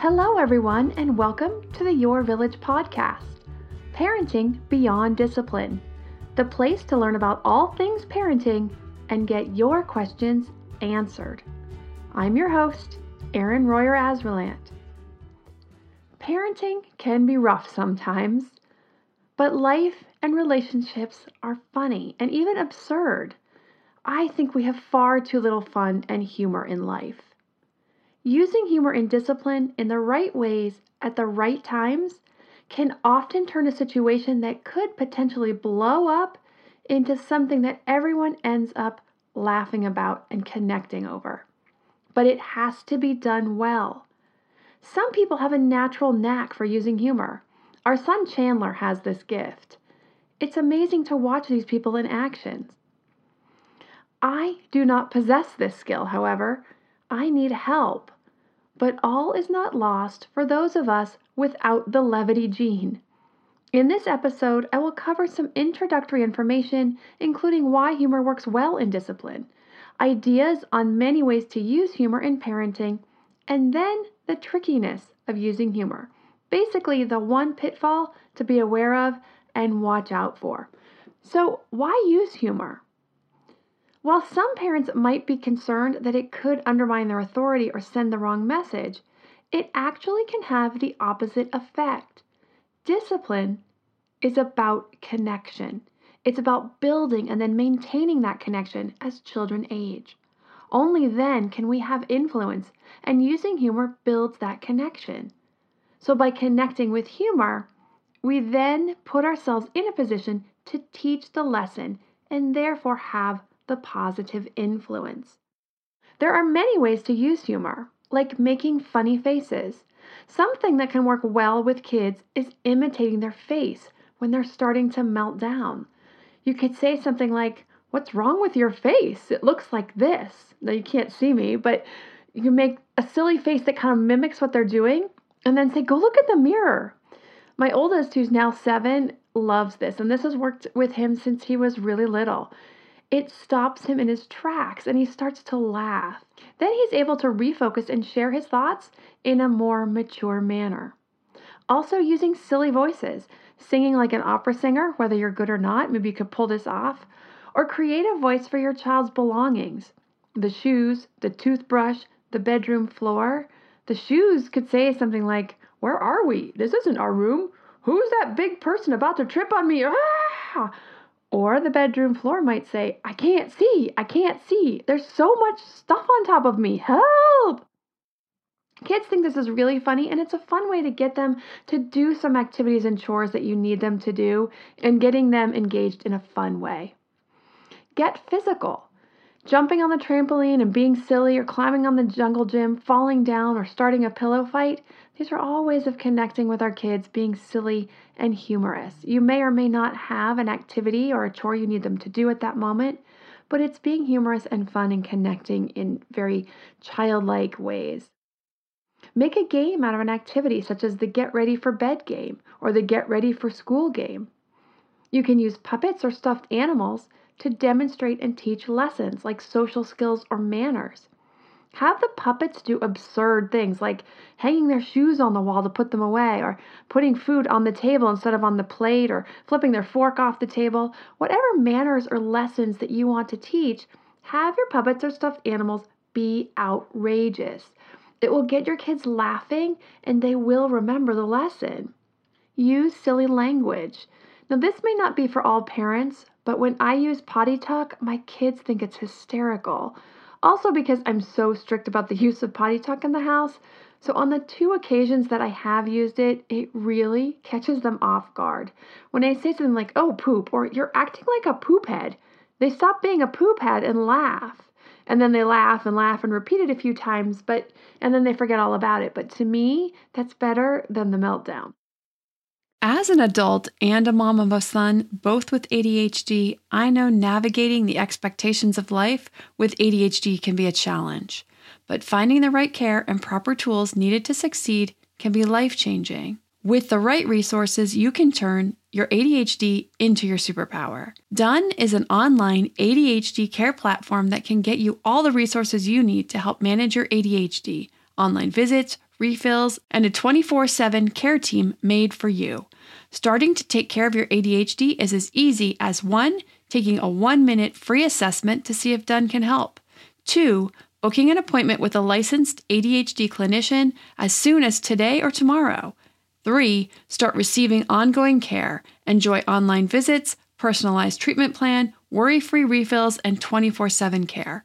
Hello, everyone, and welcome to the Your Village podcast Parenting Beyond Discipline, the place to learn about all things parenting and get your questions answered. I'm your host, Erin Royer Asverlant. Parenting can be rough sometimes, but life and relationships are funny and even absurd. I think we have far too little fun and humor in life. Using humor and discipline in the right ways at the right times can often turn a situation that could potentially blow up into something that everyone ends up laughing about and connecting over. But it has to be done well. Some people have a natural knack for using humor. Our son Chandler has this gift. It's amazing to watch these people in action. I do not possess this skill, however. I need help. But all is not lost for those of us without the levity gene. In this episode, I will cover some introductory information, including why humor works well in discipline, ideas on many ways to use humor in parenting, and then the trickiness of using humor. Basically, the one pitfall to be aware of and watch out for. So, why use humor? While some parents might be concerned that it could undermine their authority or send the wrong message, it actually can have the opposite effect. Discipline is about connection. It's about building and then maintaining that connection as children age. Only then can we have influence, and using humor builds that connection. So, by connecting with humor, we then put ourselves in a position to teach the lesson and therefore have the positive influence. There are many ways to use humor, like making funny faces. Something that can work well with kids is imitating their face when they're starting to melt down. You could say something like, What's wrong with your face? It looks like this. Now, you can't see me, but you can make a silly face that kind of mimics what they're doing and then say, Go look at the mirror. My oldest, who's now seven, loves this, and this has worked with him since he was really little it stops him in his tracks and he starts to laugh. Then he's able to refocus and share his thoughts in a more mature manner. Also, using silly voices, singing like an opera singer, whether you're good or not, maybe you could pull this off, or create a voice for your child's belongings the shoes, the toothbrush, the bedroom floor. The shoes could say something like, Where are we? This isn't our room. Who's that big person about to trip on me? Ah! Or the bedroom floor might say, I can't see, I can't see. There's so much stuff on top of me. Help! Kids think this is really funny, and it's a fun way to get them to do some activities and chores that you need them to do and getting them engaged in a fun way. Get physical. Jumping on the trampoline and being silly, or climbing on the jungle gym, falling down, or starting a pillow fight these are all ways of connecting with our kids, being silly and humorous. You may or may not have an activity or a chore you need them to do at that moment, but it's being humorous and fun and connecting in very childlike ways. Make a game out of an activity such as the Get Ready for Bed game or the Get Ready for School game. You can use puppets or stuffed animals to demonstrate and teach lessons like social skills or manners. Have the puppets do absurd things like hanging their shoes on the wall to put them away, or putting food on the table instead of on the plate, or flipping their fork off the table. Whatever manners or lessons that you want to teach, have your puppets or stuffed animals be outrageous. It will get your kids laughing and they will remember the lesson. Use silly language. Now, this may not be for all parents, but when I use potty talk, my kids think it's hysterical. Also, because I'm so strict about the use of potty talk in the house, so on the two occasions that I have used it, it really catches them off guard. When I say something like, oh, poop, or you're acting like a poop head, they stop being a poop head and laugh. And then they laugh and laugh and repeat it a few times, but and then they forget all about it. But to me, that's better than the meltdown. As an adult and a mom of a son, both with ADHD, I know navigating the expectations of life with ADHD can be a challenge. But finding the right care and proper tools needed to succeed can be life changing. With the right resources, you can turn your ADHD into your superpower. Done is an online ADHD care platform that can get you all the resources you need to help manage your ADHD online visits, refills, and a 24 7 care team made for you. Starting to take care of your ADHD is as easy as one, taking a one minute free assessment to see if Done can help, two, booking an appointment with a licensed ADHD clinician as soon as today or tomorrow, three, start receiving ongoing care, enjoy online visits, personalized treatment plan, worry free refills, and 24 7 care.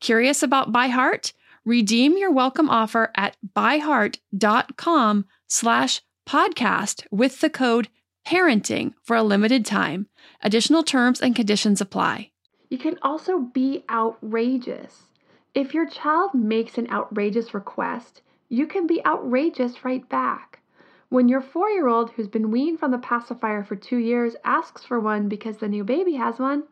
Curious about ByHeart? Redeem your welcome offer at byheart.com slash podcast with the code parenting for a limited time. Additional terms and conditions apply. You can also be outrageous. If your child makes an outrageous request, you can be outrageous right back. When your four year old who's been weaned from the pacifier for two years asks for one because the new baby has one,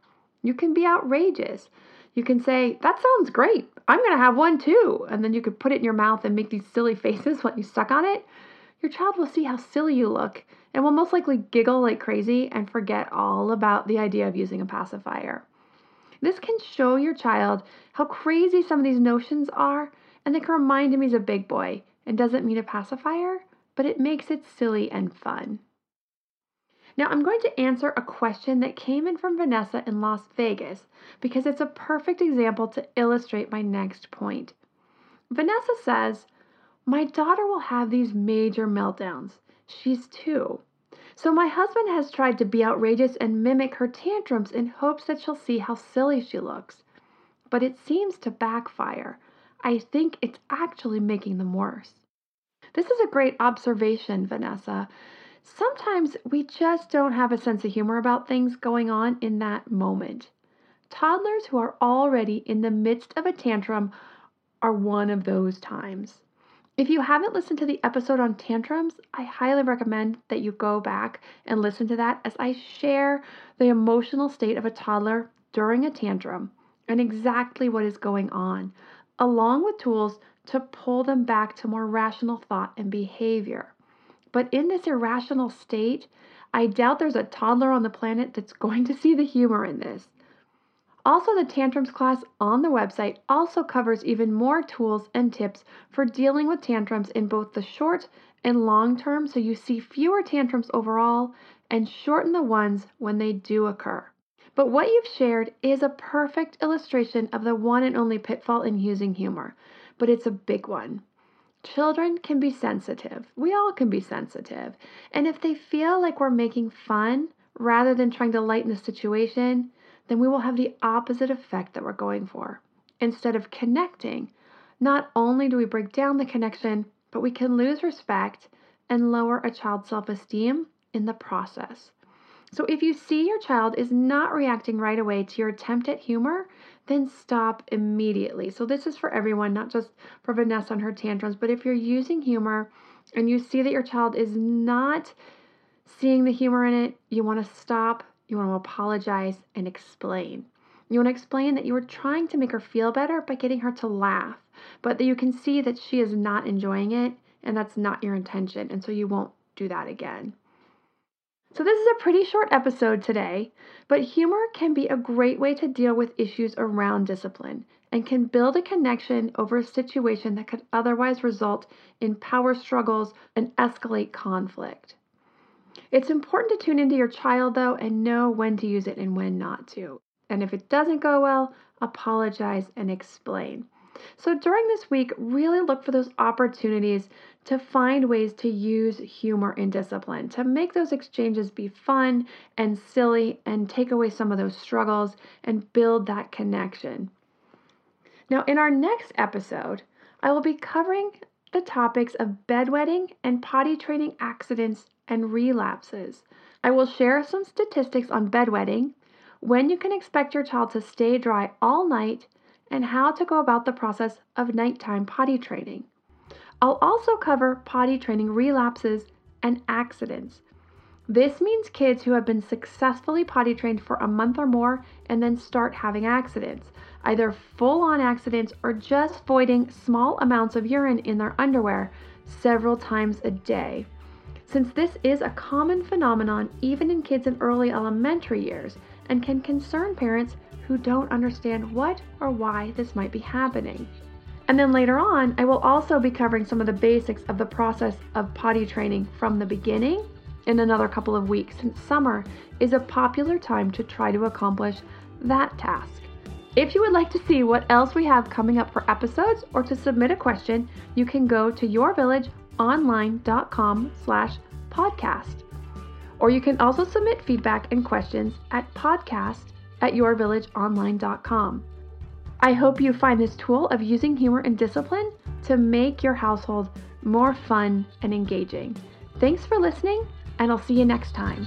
you can be outrageous. You can say, That sounds great. I'm going to have one too. And then you could put it in your mouth and make these silly faces when you suck on it. Your child will see how silly you look and will most likely giggle like crazy and forget all about the idea of using a pacifier. This can show your child how crazy some of these notions are, and they can remind him he's a big boy and doesn't mean a pacifier, but it makes it silly and fun. Now, I'm going to answer a question that came in from Vanessa in Las Vegas because it's a perfect example to illustrate my next point. Vanessa says, My daughter will have these major meltdowns. She's two. So my husband has tried to be outrageous and mimic her tantrums in hopes that she'll see how silly she looks. But it seems to backfire. I think it's actually making them worse. This is a great observation, Vanessa, sometimes we just don't have a sense of humor about things going on in that moment. Toddlers who are already in the midst of a tantrum are one of those times. If you haven't listened to the episode on tantrums, I highly recommend that you go back and listen to that as I share the emotional state of a toddler during a tantrum and exactly what is going on, along with tools to pull them back to more rational thought and behavior. But in this irrational state, I doubt there's a toddler on the planet that's going to see the humor in this. Also, the tantrums class on the website also covers even more tools and tips for dealing with tantrums in both the short and long term so you see fewer tantrums overall and shorten the ones when they do occur. But what you've shared is a perfect illustration of the one and only pitfall in using humor, but it's a big one. Children can be sensitive. We all can be sensitive. And if they feel like we're making fun rather than trying to lighten the situation, then we will have the opposite effect that we're going for. Instead of connecting, not only do we break down the connection, but we can lose respect and lower a child's self esteem in the process. So, if you see your child is not reacting right away to your attempt at humor, then stop immediately. So, this is for everyone, not just for Vanessa and her tantrums, but if you're using humor and you see that your child is not seeing the humor in it, you want to stop, you want to apologize and explain. You want to explain that you were trying to make her feel better by getting her to laugh, but that you can see that she is not enjoying it and that's not your intention, and so you won't do that again. So, this is a pretty short episode today, but humor can be a great way to deal with issues around discipline and can build a connection over a situation that could otherwise result in power struggles and escalate conflict. It's important to tune into your child though and know when to use it and when not to. And if it doesn't go well, apologize and explain. So during this week, really look for those opportunities to find ways to use humor and discipline, to make those exchanges be fun and silly and take away some of those struggles and build that connection. Now, in our next episode, I will be covering the topics of bedwetting and potty training accidents and relapses. I will share some statistics on bedwetting, when you can expect your child to stay dry all night, and how to go about the process of nighttime potty training. I'll also cover potty training relapses and accidents. This means kids who have been successfully potty trained for a month or more and then start having accidents, either full on accidents or just voiding small amounts of urine in their underwear several times a day. Since this is a common phenomenon even in kids in early elementary years and can concern parents who don't understand what or why this might be happening. And then later on, I will also be covering some of the basics of the process of potty training from the beginning in another couple of weeks, since summer is a popular time to try to accomplish that task. If you would like to see what else we have coming up for episodes or to submit a question, you can go to yourvillageonline.com slash podcast. Or you can also submit feedback and questions at podcast at yourvillageonline.com. I hope you find this tool of using humor and discipline to make your household more fun and engaging. Thanks for listening, and I'll see you next time.